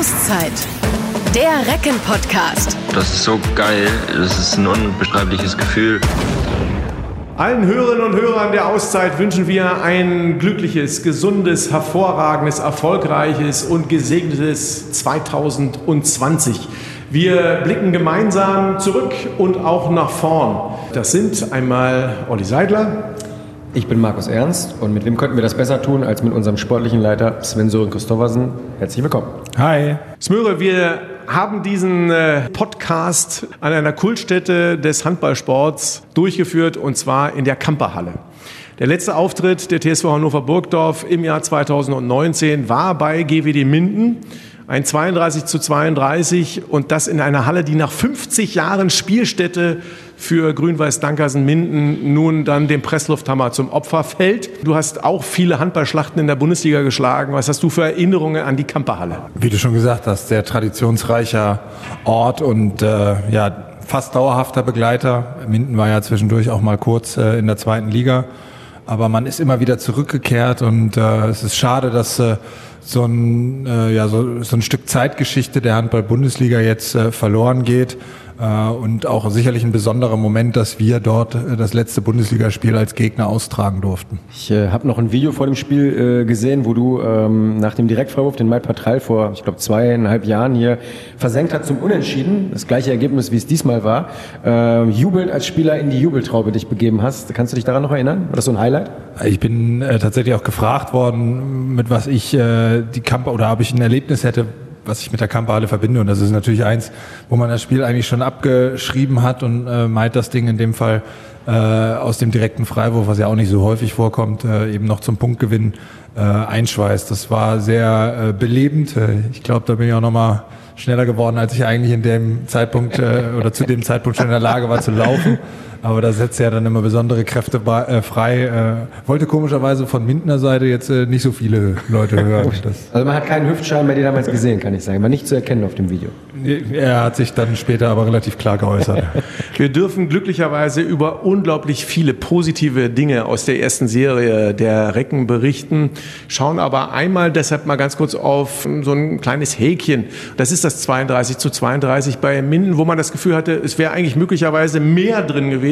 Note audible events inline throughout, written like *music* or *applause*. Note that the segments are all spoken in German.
Auszeit. Der Recken-Podcast. Das ist so geil. Das ist ein unbeschreibliches Gefühl. Allen Hörerinnen und Hörern der Auszeit wünschen wir ein glückliches, gesundes, hervorragendes, erfolgreiches und gesegnetes 2020. Wir blicken gemeinsam zurück und auch nach vorn. Das sind einmal Olli Seidler. Ich bin Markus Ernst und mit wem könnten wir das besser tun als mit unserem sportlichen Leiter Sven Sören Christoffersen. Herzlich willkommen. Hi. Smöre, wir haben diesen äh, Podcast an einer Kultstätte des Handballsports durchgeführt und zwar in der Kamperhalle. Der letzte Auftritt der TSV Hannover Burgdorf im Jahr 2019 war bei GWD Minden. Ein 32 zu 32 und das in einer Halle, die nach 50 Jahren Spielstätte für Grün-Weiß Dankersen Minden nun dann dem Presslufthammer zum Opfer fällt. Du hast auch viele Handballschlachten in der Bundesliga geschlagen. Was hast du für Erinnerungen an die Kamperhalle? Wie du schon gesagt hast, sehr traditionsreicher Ort und äh, ja, fast dauerhafter Begleiter. Minden war ja zwischendurch auch mal kurz äh, in der zweiten Liga. Aber man ist immer wieder zurückgekehrt und äh, es ist schade, dass äh, so ein, äh, ja, so, so ein Stück Zeitgeschichte der Handball-Bundesliga jetzt äh, verloren geht. Äh, und auch sicherlich ein besonderer Moment, dass wir dort äh, das letzte Bundesligaspiel als Gegner austragen durften. Ich äh, habe noch ein Video vor dem Spiel äh, gesehen, wo du ähm, nach dem Direktvorwurf den Mike Patrall vor, ich glaube, zweieinhalb Jahren hier versenkt hat zum Unentschieden. Das gleiche Ergebnis, wie es diesmal war. Äh, jubelnd als Spieler in die Jubeltraube dich begeben hast. Kannst du dich daran noch erinnern? War das so ein Highlight? Ich bin äh, tatsächlich auch gefragt worden, mit was ich äh, die Kamp oder ob ich ein Erlebnis hätte, was ich mit der Kamperhalle verbinde. Und das ist natürlich eins, wo man das Spiel eigentlich schon abgeschrieben hat und äh, meint das Ding in dem Fall äh, aus dem direkten Freiwurf, was ja auch nicht so häufig vorkommt, äh, eben noch zum Punktgewinn äh, einschweißt. Das war sehr äh, belebend. Äh, ich glaube, da bin ich auch nochmal schneller geworden, als ich eigentlich in dem Zeitpunkt äh, oder zu dem Zeitpunkt schon in der Lage war zu laufen. Aber da setzt ja dann immer besondere Kräfte äh, frei. Äh, wollte komischerweise von Mindner Seite jetzt äh, nicht so viele Leute hören. *laughs* also man hat keinen Hüftschein bei dir damals gesehen, kann ich sagen. War nicht zu erkennen auf dem Video. Er hat sich dann später aber relativ klar geäußert. *laughs* Wir dürfen glücklicherweise über unglaublich viele positive Dinge aus der ersten Serie der Recken berichten, schauen aber einmal deshalb mal ganz kurz auf so ein kleines Häkchen. Das ist das 32 zu 32 bei Minden, wo man das Gefühl hatte, es wäre eigentlich möglicherweise mehr drin gewesen.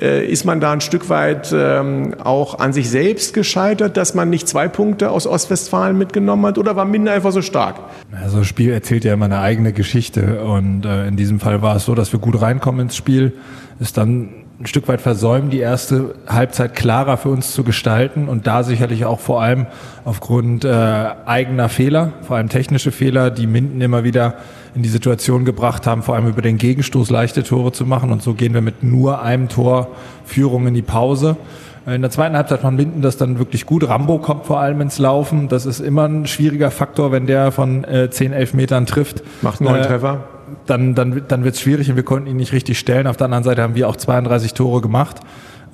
Äh, ist man da ein Stück weit ähm, auch an sich selbst gescheitert, dass man nicht zwei Punkte aus Ostwestfalen mitgenommen hat? Oder war Minden einfach so stark? Also das Spiel erzählt ja immer eine eigene Geschichte. Und äh, in diesem Fall war es so, dass wir gut reinkommen ins Spiel, ist dann ein Stück weit versäumen, die erste Halbzeit klarer für uns zu gestalten. Und da sicherlich auch vor allem aufgrund äh, eigener Fehler, vor allem technische Fehler, die Minden immer wieder in die Situation gebracht haben, vor allem über den Gegenstoß leichte Tore zu machen und so gehen wir mit nur einem Tor Führung in die Pause. In der zweiten Halbzeit von Minden das dann wirklich gut. Rambo kommt vor allem ins Laufen. Das ist immer ein schwieriger Faktor, wenn der von äh, 10, 11 Metern trifft. Macht neun äh, Treffer. Dann, dann, dann wird es schwierig und wir konnten ihn nicht richtig stellen. Auf der anderen Seite haben wir auch 32 Tore gemacht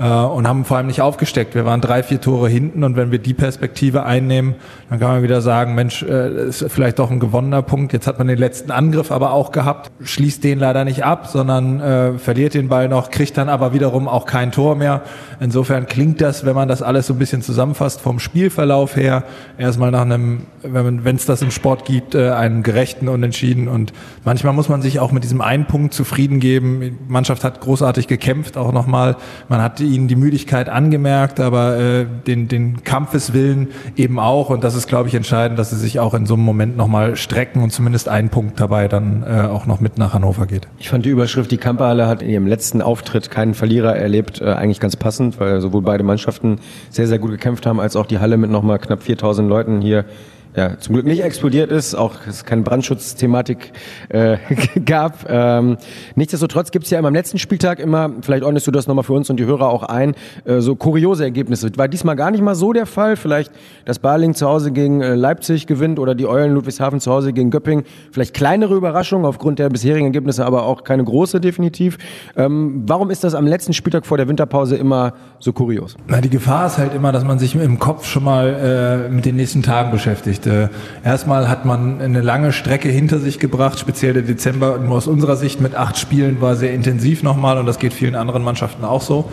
äh, und haben vor allem nicht aufgesteckt. Wir waren drei, vier Tore hinten und wenn wir die Perspektive einnehmen, dann kann man wieder sagen, Mensch, äh, ist vielleicht doch ein gewonnener Punkt. Jetzt hat man den letzten Angriff aber auch gehabt, schließt den leider nicht ab, sondern äh, verliert den Ball noch, kriegt dann aber wiederum auch kein Tor mehr. Insofern klingt das, wenn man das alles so ein bisschen zusammenfasst, vom Spielverlauf her erstmal nach einem, wenn es das im Sport gibt, äh, einen gerechten Unentschieden. Und manchmal muss man sich auch mit diesem einen Punkt zufrieden geben. Die Mannschaft hat großartig gekämpft, auch nochmal. Man hat ihnen die Müdigkeit angemerkt, aber äh, den, den Kampfeswillen eben auch. Und das ist, glaube ich, entscheidend, dass sie sich auch in so einem Moment nochmal strecken und zumindest ein Punkt dabei dann äh, auch noch mit nach Hannover geht. Ich fand die Überschrift, die Kamperhalle hat in ihrem letzten Auftritt keinen Verlierer erlebt, äh, eigentlich ganz passend, weil sowohl beide Mannschaften sehr, sehr gut gekämpft haben, als auch die Halle mit nochmal knapp 4000 Leuten hier ja, zum Glück nicht explodiert ist, auch es keine Brandschutzthematik äh, *laughs* gab. Ähm, nichtsdestotrotz gibt's ja immer am letzten Spieltag immer, vielleicht ordnest du das nochmal für uns und die Hörer auch ein, äh, so kuriose Ergebnisse. War diesmal gar nicht mal so der Fall. Vielleicht, dass Baling zu Hause gegen äh, Leipzig gewinnt oder die Eulen Ludwigshafen zu Hause gegen Göpping. Vielleicht kleinere Überraschungen aufgrund der bisherigen Ergebnisse, aber auch keine große definitiv. Ähm, warum ist das am letzten Spieltag vor der Winterpause immer so kurios? Na, die Gefahr ist halt immer, dass man sich im Kopf schon mal äh, mit den nächsten Tagen beschäftigt beschäftigt. Äh, erstmal hat man eine lange Strecke hinter sich gebracht, speziell der Dezember nur aus unserer Sicht mit acht Spielen war sehr intensiv nochmal und das geht vielen anderen Mannschaften auch so.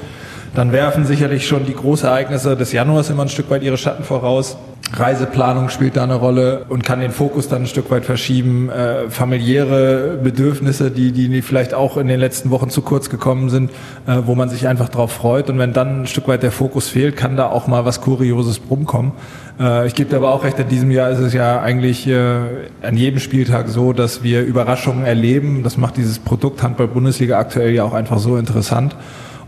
Dann werfen sicherlich schon die Großereignisse des Januars immer ein Stück weit ihre Schatten voraus. Reiseplanung spielt da eine Rolle und kann den Fokus dann ein Stück weit verschieben. Äh, familiäre Bedürfnisse, die, die vielleicht auch in den letzten Wochen zu kurz gekommen sind, äh, wo man sich einfach drauf freut. Und wenn dann ein Stück weit der Fokus fehlt, kann da auch mal was Kurioses rumkommen. Äh, ich gebe aber auch recht, in diesem Jahr ist es ja eigentlich äh, an jedem Spieltag so, dass wir Überraschungen erleben. Das macht dieses Produkt Handball-Bundesliga aktuell ja auch einfach so interessant.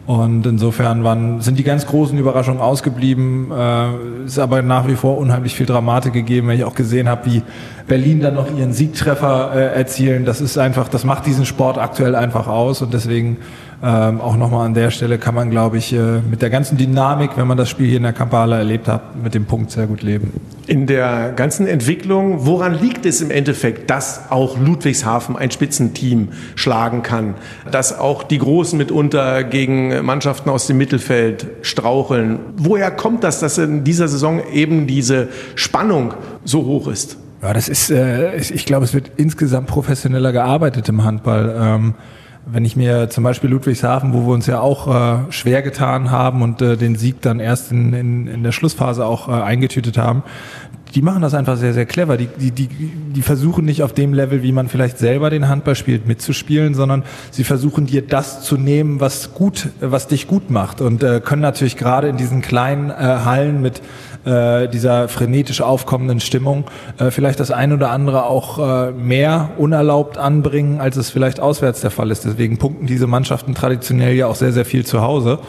Und insofern waren, sind die ganz großen Überraschungen ausgeblieben. Äh, ist aber nach wie vor unheimlich viel Dramatik gegeben, wenn ich auch gesehen habe, wie Berlin dann noch ihren Siegtreffer äh, erzielen. Das ist einfach, das macht diesen Sport aktuell einfach aus und deswegen ähm, auch nochmal an der Stelle kann man, glaube ich, äh, mit der ganzen Dynamik, wenn man das Spiel hier in der Kampala erlebt hat, mit dem Punkt sehr gut leben. In der ganzen Entwicklung, woran liegt es im Endeffekt, dass auch Ludwigshafen ein Spitzenteam schlagen kann, dass auch die Großen mitunter gegen Mannschaften aus dem Mittelfeld straucheln? Woher kommt das, dass in dieser Saison eben diese Spannung so hoch ist? Ja, das ist, äh, ich glaube, es wird insgesamt professioneller gearbeitet im Handball. Ähm, wenn ich mir zum Beispiel Ludwigshafen, wo wir uns ja auch äh, schwer getan haben und äh, den Sieg dann erst in, in, in der Schlussphase auch äh, eingetütet haben, die machen das einfach sehr, sehr clever. Die, die, die, die versuchen nicht auf dem Level, wie man vielleicht selber den Handball spielt, mitzuspielen, sondern sie versuchen dir das zu nehmen, was gut, was dich gut macht und äh, können natürlich gerade in diesen kleinen äh, Hallen mit äh, dieser frenetisch aufkommenden Stimmung äh, vielleicht das ein oder andere auch äh, mehr unerlaubt anbringen, als es vielleicht auswärts der Fall ist. Deswegen punkten diese Mannschaften traditionell ja auch sehr, sehr viel zu Hause.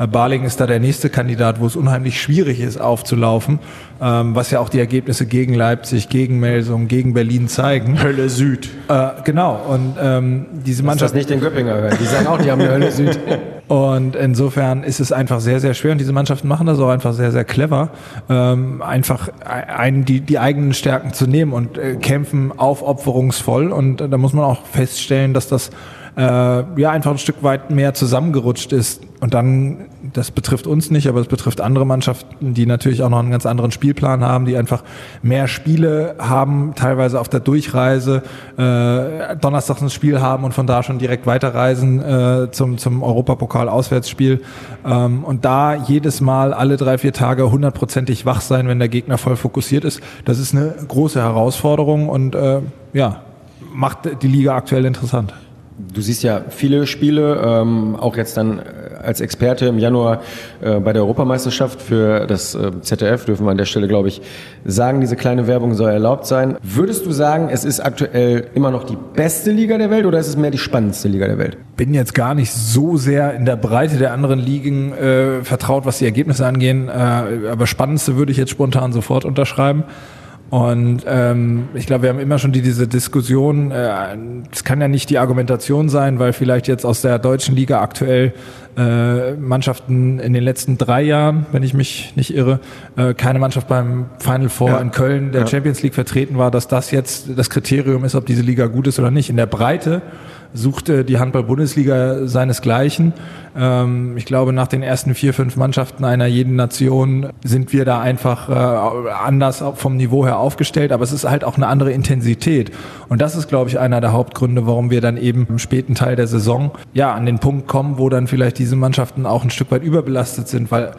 Äh, Barling ist da der nächste Kandidat, wo es unheimlich schwierig ist, aufzulaufen, ähm, was ja auch die Ergebnisse gegen Leipzig, gegen Melsung, gegen Berlin zeigen. Hölle Süd. Äh, genau. Und ähm, diese Mannschaft. Das nicht den Göppinger hören. Die sagen auch, die haben eine Hölle Süd. *laughs* Und insofern ist es einfach sehr, sehr schwer. Und diese Mannschaften machen das auch einfach sehr, sehr clever, ähm, einfach ein, die, die eigenen Stärken zu nehmen und äh, kämpfen aufopferungsvoll. Und äh, da muss man auch feststellen, dass das äh, ja einfach ein Stück weit mehr zusammengerutscht ist. Und dann, das betrifft uns nicht, aber es betrifft andere Mannschaften, die natürlich auch noch einen ganz anderen Spielplan haben, die einfach mehr Spiele haben, teilweise auf der Durchreise, äh, Donnerstags ein Spiel haben und von da schon direkt weiterreisen äh, zum, zum Europapokal-Auswärtsspiel. Ähm, und da jedes Mal alle drei, vier Tage hundertprozentig wach sein, wenn der Gegner voll fokussiert ist, das ist eine große Herausforderung und äh, ja, macht die Liga aktuell interessant. Du siehst ja viele Spiele, ähm, auch jetzt dann äh, als Experte im Januar äh, bei der Europameisterschaft für das äh, ZDF, dürfen wir an der Stelle, glaube ich, sagen, diese kleine Werbung soll erlaubt sein. Würdest du sagen, es ist aktuell immer noch die beste Liga der Welt oder ist es mehr die spannendste Liga der Welt? Bin jetzt gar nicht so sehr in der Breite der anderen Ligen äh, vertraut, was die Ergebnisse angehen, äh, aber spannendste würde ich jetzt spontan sofort unterschreiben. Und ähm, ich glaube, wir haben immer schon die, diese Diskussion, äh, es äh, kann ja nicht die Argumentation sein, weil vielleicht jetzt aus der deutschen Liga aktuell äh, Mannschaften in den letzten drei Jahren, wenn ich mich nicht irre, äh, keine Mannschaft beim Final Four ja. in Köln der ja. Champions League vertreten war, dass das jetzt das Kriterium ist, ob diese Liga gut ist oder nicht. In der Breite suchte die Handball-Bundesliga seinesgleichen. Ähm, ich glaube, nach den ersten vier, fünf Mannschaften einer jeden Nation sind wir da einfach äh, anders vom Niveau her aufgestellt, aber es ist halt auch eine andere Intensität. Und das ist, glaube ich, einer der Hauptgründe, warum wir dann eben im späten Teil der Saison ja an den Punkt kommen, wo dann vielleicht diese Mannschaften auch ein Stück weit überbelastet sind, weil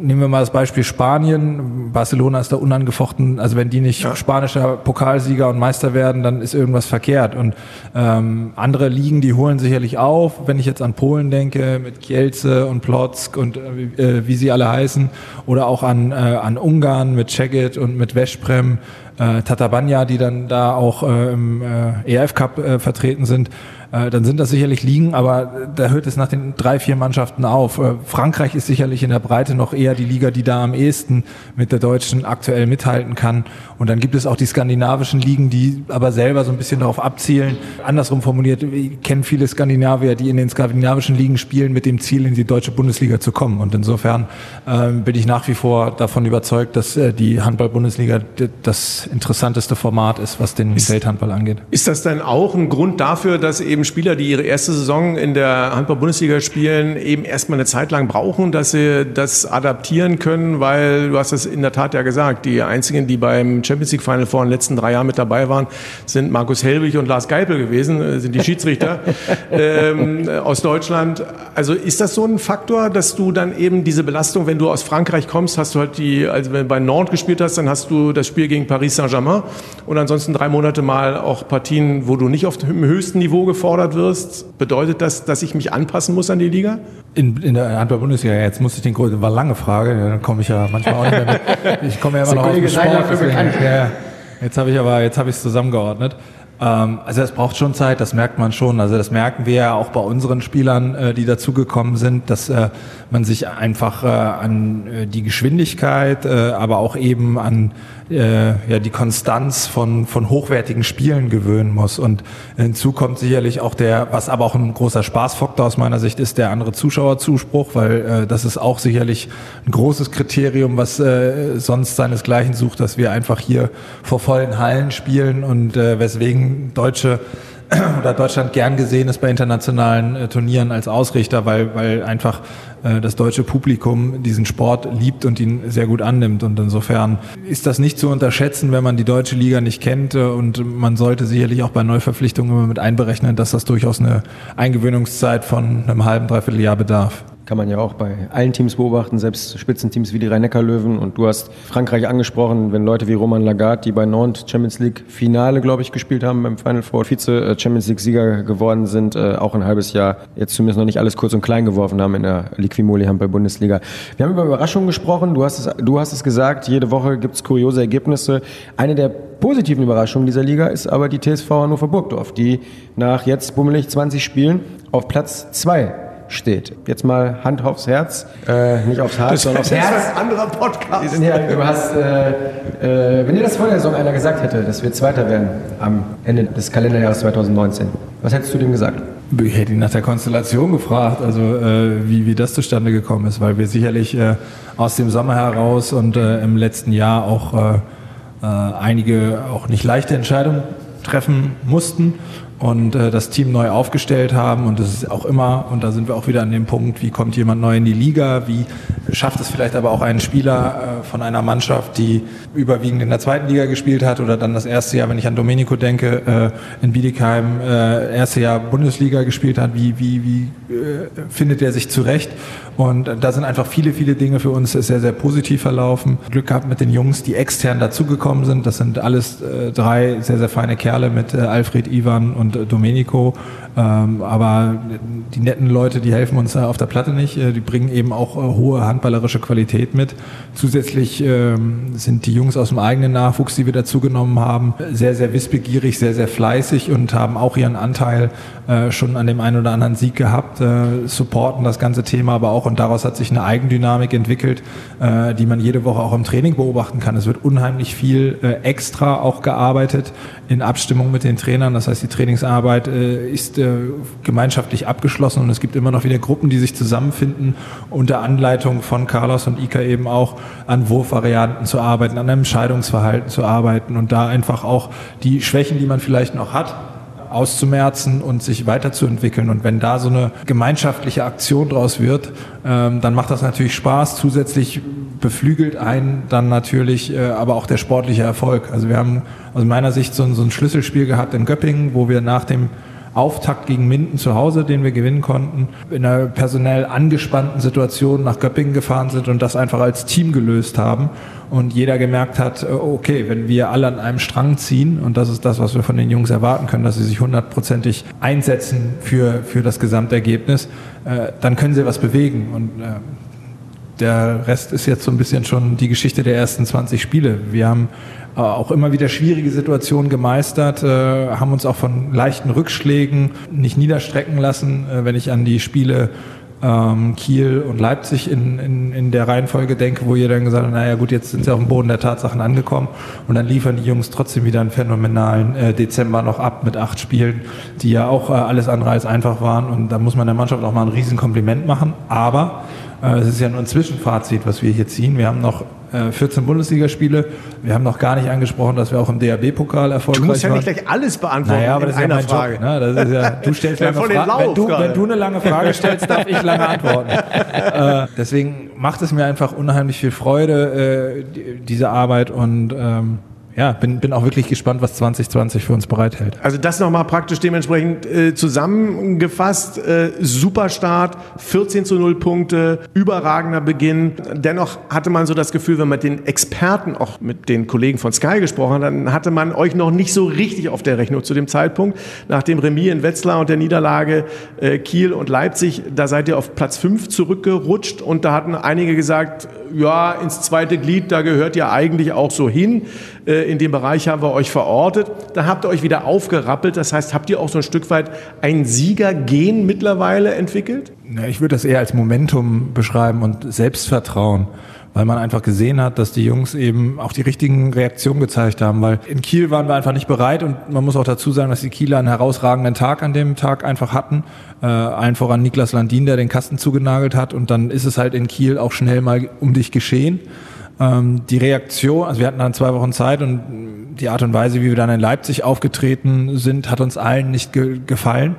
Nehmen wir mal das Beispiel Spanien. Barcelona ist da unangefochten. Also wenn die nicht ja. spanischer Pokalsieger und Meister werden, dann ist irgendwas verkehrt. Und ähm, andere Ligen, die holen sicherlich auf. Wenn ich jetzt an Polen denke, mit Kielce und Plotzk und äh, wie sie alle heißen, oder auch an, äh, an Ungarn mit Cegit und mit Veszprem, äh, Tatabanya, die dann da auch äh, im äh, EF Cup äh, vertreten sind äh, dann sind das sicherlich Ligen, aber da hört es nach den drei, vier Mannschaften auf. Äh, Frankreich ist sicherlich in der Breite noch eher die Liga, die da am ehesten mit der deutschen aktuell mithalten kann. Und dann gibt es auch die skandinavischen Ligen, die aber selber so ein bisschen darauf abzielen. Andersrum formuliert, ich kenne viele Skandinavier, die in den skandinavischen Ligen spielen mit dem Ziel, in die deutsche Bundesliga zu kommen. Und insofern äh, bin ich nach wie vor davon überzeugt, dass äh, die Handball-Bundesliga das interessanteste Format ist, was den ist, Welthandball angeht. Ist das denn auch ein Grund dafür, dass eben Spieler, die ihre erste Saison in der Handball-Bundesliga spielen, eben erstmal eine Zeit lang brauchen, dass sie das adaptieren können? Weil du hast das in der Tat ja gesagt, die einzigen, die beim Champions League Final vor den letzten drei Jahren mit dabei waren, sind Markus Helwig und Lars Geipel gewesen, äh, sind die Schiedsrichter *laughs* ähm, aus Deutschland. Also ist das so ein Faktor, dass du dann eben diese Belastung, wenn du aus Frankreich kommst, hast du halt die, also wenn du bei Nantes gespielt hast, dann hast du das Spiel gegen Paris Saint-Germain und ansonsten drei Monate mal auch Partien, wo du nicht auf dem höchsten Niveau gefordert wirst. Bedeutet das, dass ich mich anpassen muss an die Liga? In, in der Handball-Bundesliga, jetzt muss ich den Grund, war lange Frage, dann komme ich ja manchmal auch nicht mehr mit. Ich komme ja immer noch auf den Sport. Ja, jetzt habe ich aber, jetzt habe ich es zusammengeordnet. Ähm, also es braucht schon Zeit, das merkt man schon. Also das merken wir ja auch bei unseren Spielern, äh, die dazugekommen sind, dass äh, man sich einfach äh, an die Geschwindigkeit, aber auch eben an ja, die Konstanz von, von hochwertigen Spielen gewöhnen muss. Und hinzu kommt sicherlich auch der, was aber auch ein großer Spaßfaktor aus meiner Sicht ist, der andere Zuschauerzuspruch, weil das ist auch sicherlich ein großes Kriterium, was sonst seinesgleichen sucht, dass wir einfach hier vor vollen Hallen spielen und weswegen Deutsche *clears throat* oder Deutschland gern gesehen ist bei internationalen äh, Turnieren als Ausrichter, weil, weil einfach äh, das deutsche Publikum diesen Sport liebt und ihn sehr gut annimmt. Und insofern ist das nicht zu unterschätzen, wenn man die deutsche Liga nicht kennt. Äh, und man sollte sicherlich auch bei Neuverpflichtungen immer mit einberechnen, dass das durchaus eine Eingewöhnungszeit von einem halben, dreiviertel Jahr bedarf. Kann man ja auch bei allen Teams beobachten, selbst Spitzenteams wie die Rhein-Neckar-Löwen. Und du hast Frankreich angesprochen, wenn Leute wie Roman Lagarde, die bei Nantes Champions League Finale, glaube ich, gespielt haben, beim Final Four Vize äh, Champions League Sieger geworden sind, äh, auch ein halbes Jahr jetzt zumindest noch nicht alles kurz und klein geworfen haben in der Liquimoli Handball Bundesliga. Wir haben über Überraschungen gesprochen. Du hast es, du hast es gesagt, jede Woche gibt es kuriose Ergebnisse. Eine der positiven Überraschungen dieser Liga ist aber die TSV Hannover Burgdorf, die nach jetzt bummelig 20 Spielen auf Platz zwei steht. Jetzt mal Hand aufs Herz, äh, nicht aufs Herz, sondern aufs Herz. Das ist ein anderer Podcast. Ja, du hast, äh, äh, wenn dir das vor der Saison einer gesagt hätte, dass wir Zweiter werden am Ende des Kalenderjahres 2019, was hättest du dem gesagt? Ich hätte ihn nach der Konstellation gefragt, also äh, wie, wie das zustande gekommen ist, weil wir sicherlich äh, aus dem Sommer heraus und äh, im letzten Jahr auch äh, äh, einige auch nicht leichte Entscheidungen treffen mussten und äh, das Team neu aufgestellt haben. Und das ist auch immer, und da sind wir auch wieder an dem Punkt, wie kommt jemand neu in die Liga, wie schafft es vielleicht aber auch einen Spieler äh, von einer Mannschaft, die überwiegend in der zweiten Liga gespielt hat oder dann das erste Jahr, wenn ich an Domenico denke, äh, in Bietigheim äh, erste Jahr Bundesliga gespielt hat, wie, wie, wie äh, findet er sich zurecht? Und da sind einfach viele, viele Dinge für uns sehr, sehr positiv verlaufen. Glück gehabt mit den Jungs, die extern dazugekommen sind. Das sind alles äh, drei sehr, sehr feine Kerle mit äh, Alfred, Ivan und äh, Domenico. Ähm, aber die netten Leute, die helfen uns auf der Platte nicht. Äh, die bringen eben auch äh, hohe handballerische Qualität mit. Zusätzlich ähm, sind die Jungs aus dem eigenen Nachwuchs, die wir dazugenommen haben, sehr, sehr wissbegierig, sehr, sehr fleißig und haben auch ihren Anteil äh, schon an dem einen oder anderen Sieg gehabt, supporten das ganze Thema aber auch und daraus hat sich eine Eigendynamik entwickelt, die man jede Woche auch im Training beobachten kann. Es wird unheimlich viel extra auch gearbeitet in Abstimmung mit den Trainern. Das heißt, die Trainingsarbeit ist gemeinschaftlich abgeschlossen und es gibt immer noch wieder Gruppen, die sich zusammenfinden, unter Anleitung von Carlos und Ika eben auch an Wurfvarianten zu arbeiten, an einem Scheidungsverhalten zu arbeiten und da einfach auch die Schwächen, die man vielleicht noch hat, auszumerzen und sich weiterzuentwickeln. Und wenn da so eine gemeinschaftliche Aktion draus wird, ähm, dann macht das natürlich Spaß. Zusätzlich beflügelt einen dann natürlich äh, aber auch der sportliche Erfolg. Also wir haben aus meiner Sicht so ein Schlüsselspiel gehabt in Göppingen, wo wir nach dem Auftakt gegen Minden zu Hause, den wir gewinnen konnten, in einer personell angespannten Situation nach Göppingen gefahren sind und das einfach als Team gelöst haben. Und jeder gemerkt hat, äh, okay, wenn wir alle an einem Strang ziehen und das ist das, was wir von den Jungs erwarten können, dass sie sich hundertprozentig einsetzen für, für das Gesamtergebnis, äh, dann können sie was bewegen. Und äh, der Rest ist jetzt so ein bisschen schon die Geschichte der ersten 20 Spiele. Wir haben äh, auch immer wieder schwierige Situationen gemeistert, äh, haben uns auch von leichten Rückschlägen nicht niederstrecken lassen. Äh, wenn ich an die Spiele ähm, Kiel und Leipzig in, in, in der Reihenfolge denke, wo ihr dann gesagt habt, naja gut, jetzt sind sie auf dem Boden der Tatsachen angekommen und dann liefern die Jungs trotzdem wieder einen phänomenalen Dezember noch ab mit acht Spielen, die ja auch alles andere als einfach waren und da muss man der Mannschaft auch mal ein Riesenkompliment machen, aber es ist ja nur ein Zwischenfazit, was wir hier ziehen. Wir haben noch äh, 14 Bundesligaspiele. Wir haben noch gar nicht angesprochen, dass wir auch im DAB-Pokal erfolgreich Du musst ja waren. nicht gleich alles beantworten Naja, aber das ist ja mein Frage. Job. Ne? Das ist ja, *laughs* du stellst Ja, lange Fragen. Wenn du, wenn du eine lange Frage stellst, darf ich lange antworten. *laughs* äh, deswegen macht es mir einfach unheimlich viel Freude, äh, die, diese Arbeit und ähm, ja, bin, bin auch wirklich gespannt, was 2020 für uns bereithält. Also das nochmal praktisch dementsprechend äh, zusammengefasst. Äh, Superstart, 14 zu 0 Punkte, überragender Beginn. Dennoch hatte man so das Gefühl, wenn man den Experten, auch mit den Kollegen von Sky gesprochen hat, dann hatte man euch noch nicht so richtig auf der Rechnung zu dem Zeitpunkt. Nach dem Remis in Wetzlar und der Niederlage äh, Kiel und Leipzig, da seid ihr auf Platz 5 zurückgerutscht und da hatten einige gesagt, ja, ins zweite Glied, da gehört ihr eigentlich auch so hin. Äh, in dem Bereich haben wir euch verortet. Da habt ihr euch wieder aufgerappelt. Das heißt, habt ihr auch so ein Stück weit ein Siegergen mittlerweile entwickelt? Ja, ich würde das eher als Momentum beschreiben und Selbstvertrauen, weil man einfach gesehen hat, dass die Jungs eben auch die richtigen Reaktionen gezeigt haben, weil in Kiel waren wir einfach nicht bereit und man muss auch dazu sagen, dass die Kieler einen herausragenden Tag an dem Tag einfach hatten. Äh, allen voran Niklas Landin, der den Kasten zugenagelt hat und dann ist es halt in Kiel auch schnell mal um dich geschehen. Ähm, die Reaktion, also wir hatten dann zwei Wochen Zeit und die Art und Weise, wie wir dann in Leipzig aufgetreten sind, hat uns allen nicht ge gefallen.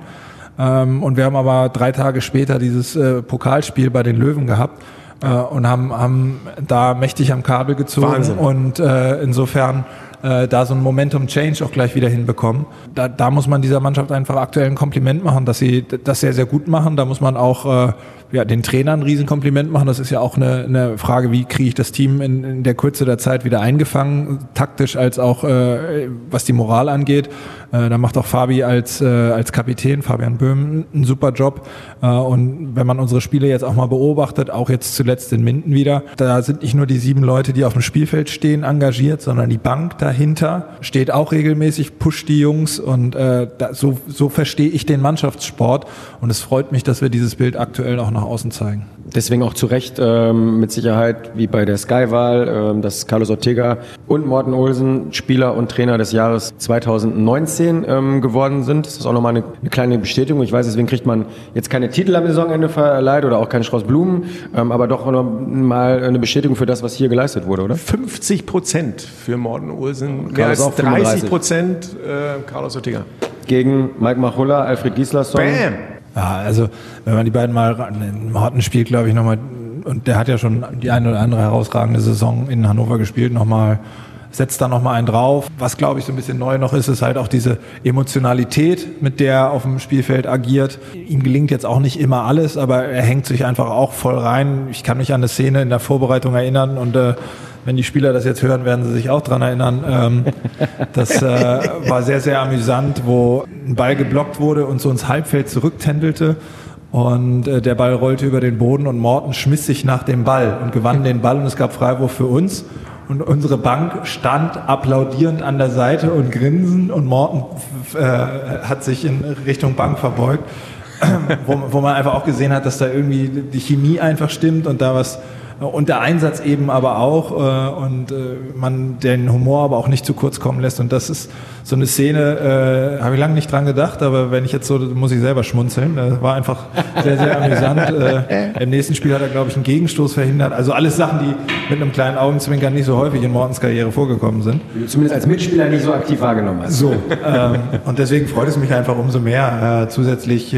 Ähm, und wir haben aber drei Tage später dieses äh, Pokalspiel bei den Löwen gehabt äh, und haben, haben da mächtig am Kabel gezogen Wahnsinn. und äh, insofern äh, da so ein Momentum Change auch gleich wieder hinbekommen. Da, da muss man dieser Mannschaft einfach aktuell ein Kompliment machen, dass sie das sehr, sehr gut machen. Da muss man auch äh, ja, den Trainern ein Riesenkompliment machen. Das ist ja auch eine, eine Frage, wie kriege ich das Team in, in der Kürze der Zeit wieder eingefangen, taktisch als auch äh, was die Moral angeht. Äh, da macht auch Fabi als, äh, als Kapitän, Fabian Böhm, einen super Job. Äh, und wenn man unsere Spiele jetzt auch mal beobachtet, auch jetzt zuletzt in Minden wieder, da sind nicht nur die sieben Leute, die auf dem Spielfeld stehen, engagiert, sondern die Bank dahinter steht auch regelmäßig, pusht die Jungs und äh, da, so, so verstehe ich den Mannschaftssport und es freut mich, dass wir dieses Bild aktuell auch nach außen zeigen. Deswegen auch zu Recht ähm, mit Sicherheit, wie bei der Sky-Wahl, ähm, dass Carlos Ortega und Morten Olsen Spieler und Trainer des Jahres 2019 ähm, geworden sind. Das ist auch nochmal eine, eine kleine Bestätigung. Ich weiß, deswegen kriegt man jetzt keine Titel am Saisonende verleiht oder auch keinen Strauß Blumen, ähm, aber doch noch mal eine Bestätigung für das, was hier geleistet wurde, oder? 50 Prozent für Morten Olsen, mehr als auch 35. 30 Prozent äh, Carlos Ortega. Gegen Mike Machulla, Alfred Gislason. Bam! Ja, also wenn man die beiden mal Morten spielt, glaube ich, nochmal, und der hat ja schon die eine oder andere herausragende Saison in Hannover gespielt, nochmal setzt da nochmal einen drauf. Was, glaube ich, so ein bisschen neu noch ist, ist halt auch diese Emotionalität, mit der er auf dem Spielfeld agiert. Ihm gelingt jetzt auch nicht immer alles, aber er hängt sich einfach auch voll rein. Ich kann mich an eine Szene in der Vorbereitung erinnern und äh, wenn die Spieler das jetzt hören, werden sie sich auch dran erinnern. Ähm, das äh, war sehr, sehr amüsant, wo ein Ball geblockt wurde und so ins Halbfeld zurücktändelte. Und äh, der Ball rollte über den Boden und Morten schmiss sich nach dem Ball und gewann den Ball und es gab Freiwurf für uns. Und unsere Bank stand applaudierend an der Seite und grinsen und Morten äh, hat sich in Richtung Bank verbeugt, *clears throat* wo, wo man einfach auch gesehen hat, dass da irgendwie die Chemie einfach stimmt und da was und der Einsatz eben aber auch äh, und äh, man den Humor aber auch nicht zu kurz kommen lässt und das ist so eine Szene, äh, habe ich lange nicht dran gedacht, aber wenn ich jetzt so, muss ich selber schmunzeln. Das war einfach sehr, sehr amüsant. *laughs* Im nächsten Spiel hat er, glaube ich, einen Gegenstoß verhindert. Also alles Sachen, die mit einem kleinen Augenzwinkern nicht so häufig in Mortens Karriere vorgekommen sind. Zumindest als Mitspieler nicht so aktiv wahrgenommen hast. So, ähm, und deswegen freut es mich einfach umso mehr. Zusätzlich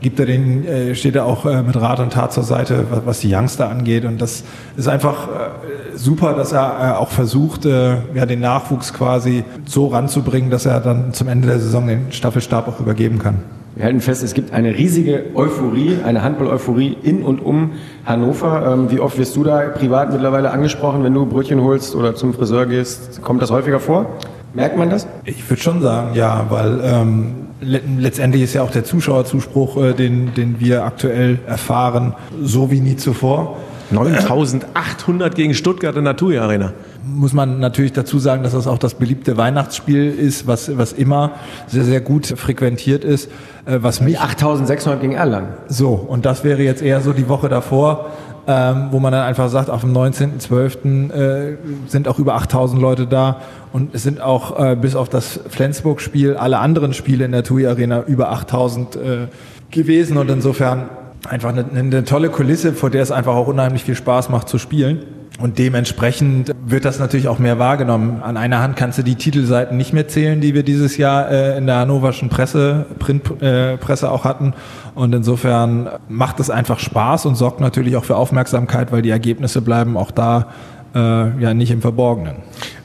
gibt er den, äh, steht er auch äh, mit Rat und Tat zur Seite, was, die Youngster angeht. Und das ist einfach äh, super, dass er auch versucht, ja, den Nachwuchs quasi so ranzubringen, dass er dann zum Ende der Saison den Staffelstab auch übergeben kann. Wir halten fest, es gibt eine riesige Euphorie, eine Handball-Euphorie in und um Hannover. Ähm, wie oft wirst du da privat mittlerweile angesprochen, wenn du Brötchen holst oder zum Friseur gehst? Kommt das häufiger vor? Merkt man das? Ich würde schon sagen, ja, weil ähm, le letztendlich ist ja auch der Zuschauerzuspruch, äh, den, den wir aktuell erfahren, so wie nie zuvor. 9800 gegen Stuttgart in der TUI Arena. muss man natürlich dazu sagen, dass das auch das beliebte Weihnachtsspiel ist, was, was immer sehr, sehr gut frequentiert ist. Äh, was mich 8600 gegen Erlangen. so, und das wäre jetzt eher so die Woche davor, ähm, wo man dann einfach sagt, auf dem 19.12. Äh, sind auch über 8000 Leute da und es sind auch äh, bis auf das Flensburg-Spiel alle anderen Spiele in der TUI Arena über 8000 äh, gewesen und insofern einfach eine, eine tolle Kulisse, vor der es einfach auch unheimlich viel Spaß macht zu spielen. Und dementsprechend wird das natürlich auch mehr wahrgenommen. An einer Hand kannst du die Titelseiten nicht mehr zählen, die wir dieses Jahr äh, in der hannoverschen Presse, Printpresse äh, auch hatten. Und insofern macht es einfach Spaß und sorgt natürlich auch für Aufmerksamkeit, weil die Ergebnisse bleiben auch da äh, ja nicht im Verborgenen.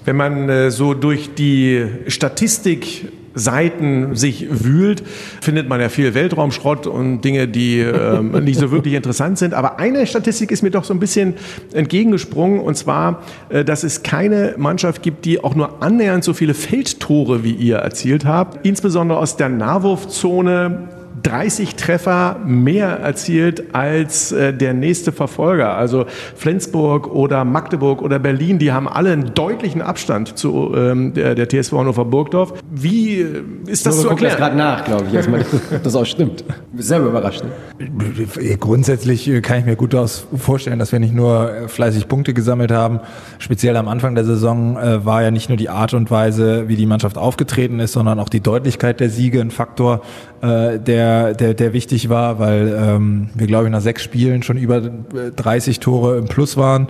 Wenn man äh, so durch die Statistik Seiten sich wühlt, findet man ja viel Weltraumschrott und Dinge, die äh, *laughs* nicht so wirklich interessant sind. Aber eine Statistik ist mir doch so ein bisschen entgegengesprungen, und zwar, äh, dass es keine Mannschaft gibt, die auch nur annähernd so viele Feldtore wie ihr erzielt habt. Insbesondere aus der Nahwurfzone 30 Treffer mehr erzielt als äh, der nächste Verfolger. Also Flensburg oder Magdeburg oder Berlin, die haben alle einen deutlichen Abstand zu ähm, der, der TSV Hannover Burgdorf. Wie äh, ist das so, zu erklären? das gerade nach, glaube ich, erstmal, *laughs* das auch stimmt. Selber überrascht. Ne? Grundsätzlich äh, kann ich mir gut vorstellen, dass wir nicht nur äh, fleißig Punkte gesammelt haben. Speziell am Anfang der Saison äh, war ja nicht nur die Art und Weise, wie die Mannschaft aufgetreten ist, sondern auch die Deutlichkeit der Siege ein Faktor, äh, der, der, der wichtig war, weil ähm, wir, glaube ich, nach sechs Spielen schon über 30 Tore im Plus waren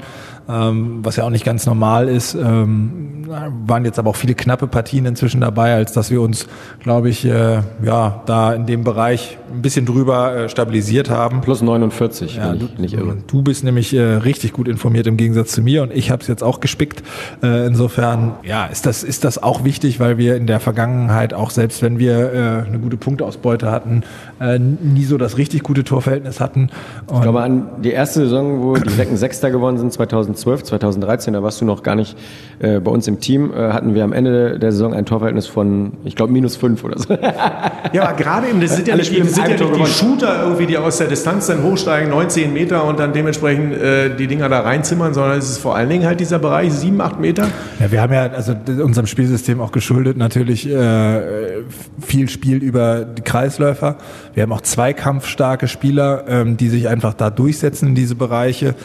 ähm, was ja auch nicht ganz normal ist. Ähm, waren jetzt aber auch viele knappe Partien inzwischen dabei, als dass wir uns, glaube ich, äh, ja, da in dem Bereich ein bisschen drüber äh, stabilisiert haben. Plus 49, ja, du, nicht irre. Du bist nämlich äh, richtig gut informiert im Gegensatz zu mir und ich habe es jetzt auch gespickt. Äh, insofern, ja, ist das, ist das auch wichtig, weil wir in der Vergangenheit auch selbst wenn wir äh, eine gute Punkteausbeute hatten, äh, nie so das richtig gute Torverhältnis hatten. Und ich glaube an die erste Saison, wo die Recken Sechster geworden sind, 2012, 2013, da warst du noch gar nicht äh, bei uns im Team, äh, hatten wir am Ende der Saison ein Torverhältnis von, ich glaube, minus fünf oder so. ja, aber gerade eben, das sind ja nicht, die, sind ja nicht die Shooter irgendwie, die aus der Distanz dann hochsteigen, 19 Meter und dann dementsprechend äh, die Dinger da reinzimmern, sondern es ist vor allen Dingen halt dieser Bereich sieben, acht Meter. Ja, wir haben ja also unserem Spielsystem auch geschuldet natürlich äh, viel Spiel über die Kreisläufer. Wir haben auch zwei kampfstarke Spieler, ähm, die sich einfach da durchsetzen in diese Bereiche.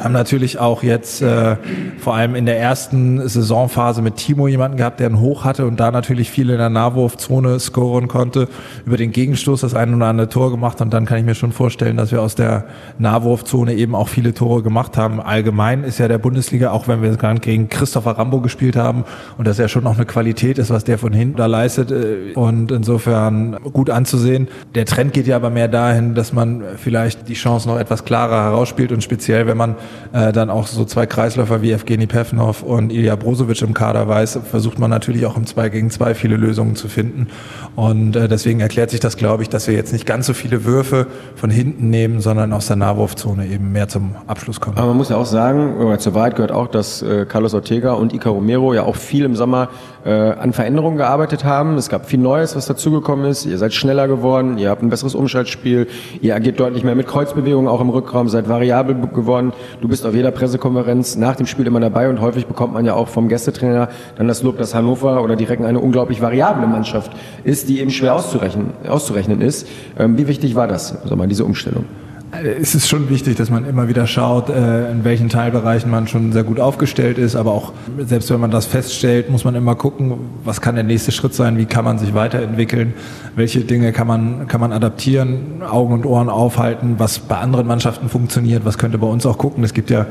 Haben natürlich auch jetzt äh, vor allem in der ersten Saisonphase mit Timo jemanden gehabt, der einen Hoch hatte und da natürlich viel in der Nahwurfzone scoren konnte. Über den Gegenstoß das ein oder andere Tor gemacht und dann kann ich mir schon vorstellen, dass wir aus der Nahwurfzone eben auch viele Tore gemacht haben. Allgemein ist ja der Bundesliga, auch wenn wir gerade gegen Christopher Rambo gespielt haben und das ja schon noch eine Qualität ist, was der von hinten da leistet äh, und insofern gut anzusehen. Der Trend geht ja aber mehr dahin, dass man vielleicht die Chance noch etwas klarer herausspielt und speziell, wenn man äh, dann auch so zwei Kreisläufer wie Evgeny Pevnov und Ilya Brozovic im Kader weiß, versucht man natürlich auch im 2 gegen 2 viele Lösungen zu finden. Und äh, deswegen erklärt sich das, glaube ich, dass wir jetzt nicht ganz so viele Würfe von hinten nehmen, sondern aus der Nahwurfzone eben mehr zum Abschluss kommen. Aber man muss ja auch sagen, zur Wahrheit gehört auch, dass äh, Carlos Ortega und Ica Romero ja auch viel im Sommer äh, an Veränderungen gearbeitet haben. Es gab viel Neues, was dazugekommen ist. Ihr seid schneller geworden, ihr habt ein besseres Umschaltspiel, ihr agiert deutlich mehr mit Kreuzbewegungen, auch im Rückraum, seid variabel geworden. Du bist auf jeder Pressekonferenz nach dem Spiel immer dabei und häufig bekommt man ja auch vom Gästetrainer dann das Lob, dass Hannover oder direkt eine unglaublich variable Mannschaft ist, die eben schwer auszurechnen, auszurechnen ist. Ähm, wie wichtig war das, also mal diese Umstellung? Es ist schon wichtig, dass man immer wieder schaut, äh, in welchen Teilbereichen man schon sehr gut aufgestellt ist. Aber auch selbst wenn man das feststellt, muss man immer gucken, was kann der nächste Schritt sein, wie kann man sich weiterentwickeln, welche Dinge kann man, kann man adaptieren, Augen und Ohren aufhalten, was bei anderen Mannschaften funktioniert, was könnte bei uns auch gucken. Es gibt ja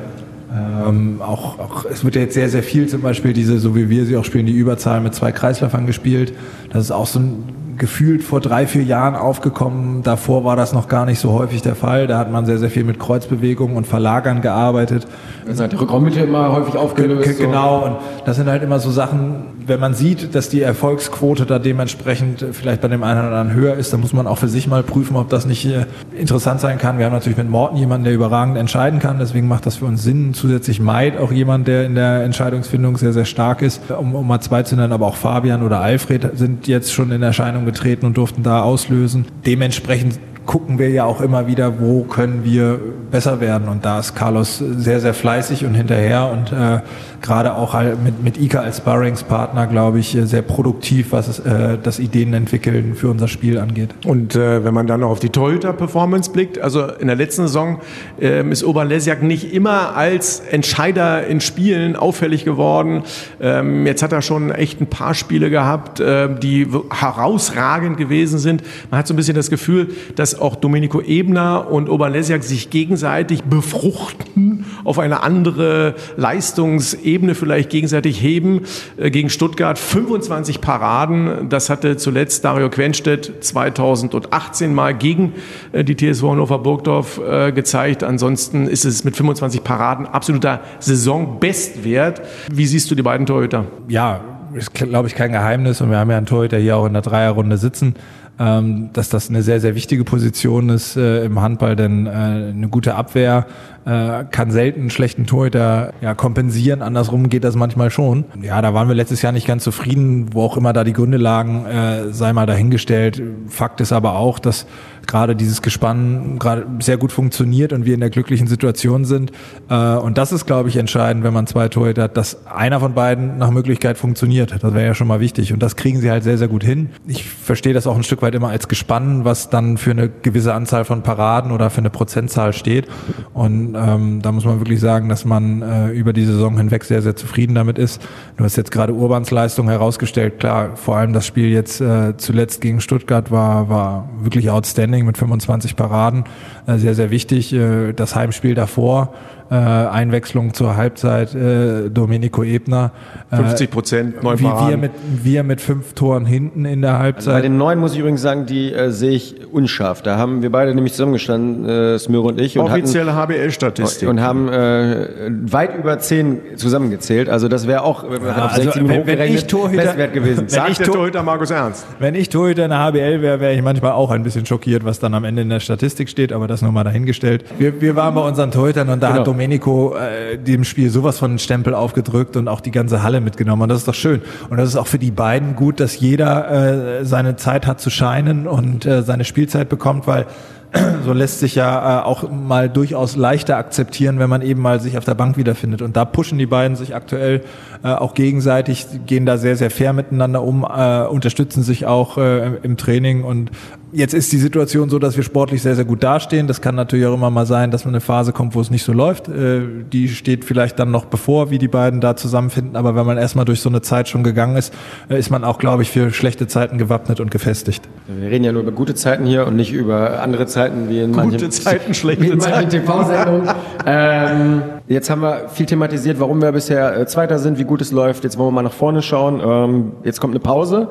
ähm, auch, auch, es wird ja jetzt sehr, sehr viel zum Beispiel diese, so wie wir sie auch spielen, die Überzahl mit zwei Kreisläufern gespielt. Das ist auch so ein gefühlt vor drei, vier Jahren aufgekommen. Davor war das noch gar nicht so häufig der Fall. Da hat man sehr, sehr viel mit Kreuzbewegungen und Verlagern gearbeitet. Das hat die Rückraummitte immer häufig aufgelöst. Genau, und das sind halt immer so Sachen, wenn man sieht, dass die Erfolgsquote da dementsprechend vielleicht bei dem einen oder anderen höher ist, dann muss man auch für sich mal prüfen, ob das nicht äh, interessant sein kann. Wir haben natürlich mit Morten jemanden, der überragend entscheiden kann. Deswegen macht das für uns Sinn. Zusätzlich Maid auch jemand, der in der Entscheidungsfindung sehr, sehr stark ist. Um, um mal zwei zu nennen, aber auch Fabian oder Alfred sind jetzt schon in Erscheinung getreten und durften da auslösen. Dementsprechend gucken wir ja auch immer wieder, wo können wir besser werden. Und da ist Carlos sehr, sehr fleißig und hinterher und äh, gerade auch mit, mit Ika als Sparringspartner, glaube ich, sehr produktiv, was es, äh, das Ideenentwickeln für unser Spiel angeht. Und äh, wenn man dann noch auf die Torhüter-Performance blickt, also in der letzten Saison äh, ist Oberlesiak nicht immer als Entscheider in Spielen auffällig geworden. Ähm, jetzt hat er schon echt ein paar Spiele gehabt, äh, die herausragend gewesen sind. Man hat so ein bisschen das Gefühl, dass auch Domenico Ebner und Oberlesiak sich gegenseitig befruchten, auf eine andere Leistungsebene vielleicht gegenseitig heben. Äh, gegen Stuttgart 25 Paraden. Das hatte zuletzt Dario Quenstedt 2018 mal gegen äh, die TSV Hannover Burgdorf äh, gezeigt. Ansonsten ist es mit 25 Paraden absoluter Saisonbestwert. Wie siehst du die beiden Torhüter? Ja, ist, glaube ich, kein Geheimnis und wir haben ja einen Torhüter hier auch in der Dreierrunde sitzen, dass das eine sehr, sehr wichtige Position ist äh, im Handball, denn äh, eine gute Abwehr äh, kann selten einen schlechten Torhüter ja, kompensieren. Andersrum geht das manchmal schon. Ja, da waren wir letztes Jahr nicht ganz zufrieden, wo auch immer da die Gründe lagen, äh, sei mal dahingestellt. Fakt ist aber auch, dass gerade dieses Gespann gerade sehr gut funktioniert und wir in der glücklichen Situation sind. Äh, und das ist, glaube ich, entscheidend, wenn man zwei Torhüter hat, dass einer von beiden nach Möglichkeit funktioniert. Das wäre ja schon mal wichtig. Und das kriegen sie halt sehr, sehr gut hin. Ich verstehe das auch ein Stück weit immer als Gespann, was dann für eine gewisse Anzahl von Paraden oder für eine Prozentzahl steht. Und ähm, da muss man wirklich sagen, dass man äh, über die Saison hinweg sehr, sehr zufrieden damit ist. Du hast jetzt gerade Urbans Leistung herausgestellt. Klar, vor allem das Spiel jetzt äh, zuletzt gegen Stuttgart war, war wirklich outstanding mit 25 Paraden. Äh, sehr, sehr wichtig. Äh, das Heimspiel davor äh, Einwechslung zur Halbzeit äh, Domenico Ebner. Äh, 50 Prozent, neun wie wir mit, wir mit fünf Toren hinten in der Halbzeit. Also bei den neun muss ich übrigens sagen, die äh, sehe ich unscharf. Da haben wir beide nämlich zusammengestanden, äh, Smyro und ich. Und Offizielle HBL-Statistik. Und haben äh, weit über zehn zusammengezählt. Also das wäre auch, wenn man Ja, auf also 16 wenn- wenn ich Torhüter- Bestwert gewesen. Wenn Sagt ich der Tor- Torhüter Markus Ernst. Wenn ich Torhüter in der HBL wäre, wäre ich manchmal auch ein bisschen schockiert, was dann am Ende in der Statistik steht, aber das nur mal dahingestellt. Wir, wir waren bei unseren Torhütern und da Genau. hat Domenico äh, dem Spiel sowas von einen Stempel aufgedrückt und auch die ganze Halle mitgenommen und das ist doch schön. Und das ist auch für die beiden gut, dass jeder äh, seine Zeit hat zu scheinen und äh, seine Spielzeit bekommt, weil *clears throat* so lässt sich ja äh, auch mal durchaus leichter akzeptieren, wenn man eben mal sich auf der Bank wiederfindet. Und da pushen die beiden sich aktuell äh, auch gegenseitig, gehen da sehr, sehr fair miteinander um, äh, unterstützen sich auch äh, im Training. Und jetzt ist die Situation so, dass wir sportlich sehr, sehr gut dastehen. Das kann natürlich auch immer mal sein, dass man eine Phase kommt, wo es nicht so läuft. Äh, die steht vielleicht dann noch bevor, wie die beiden da zusammenfinden. Aber wenn man erstmal durch so eine Zeit schon gegangen ist, äh, ist man auch, glaube ich, für schlechte Zeiten gewappnet und gefestigt. Wir reden ja nur über gute Zeiten hier und nicht über andere Zeiten wie in Gute manchen, Zeiten, *laughs* schlechte Zeiten. TV-Sendungen. ähm, jetzt haben wir viel thematisiert, warum wir bisher äh, Zweiter sind, wie gut es läuft. Jetzt wollen wir mal nach vorne schauen. Ähm, jetzt kommt eine Pause.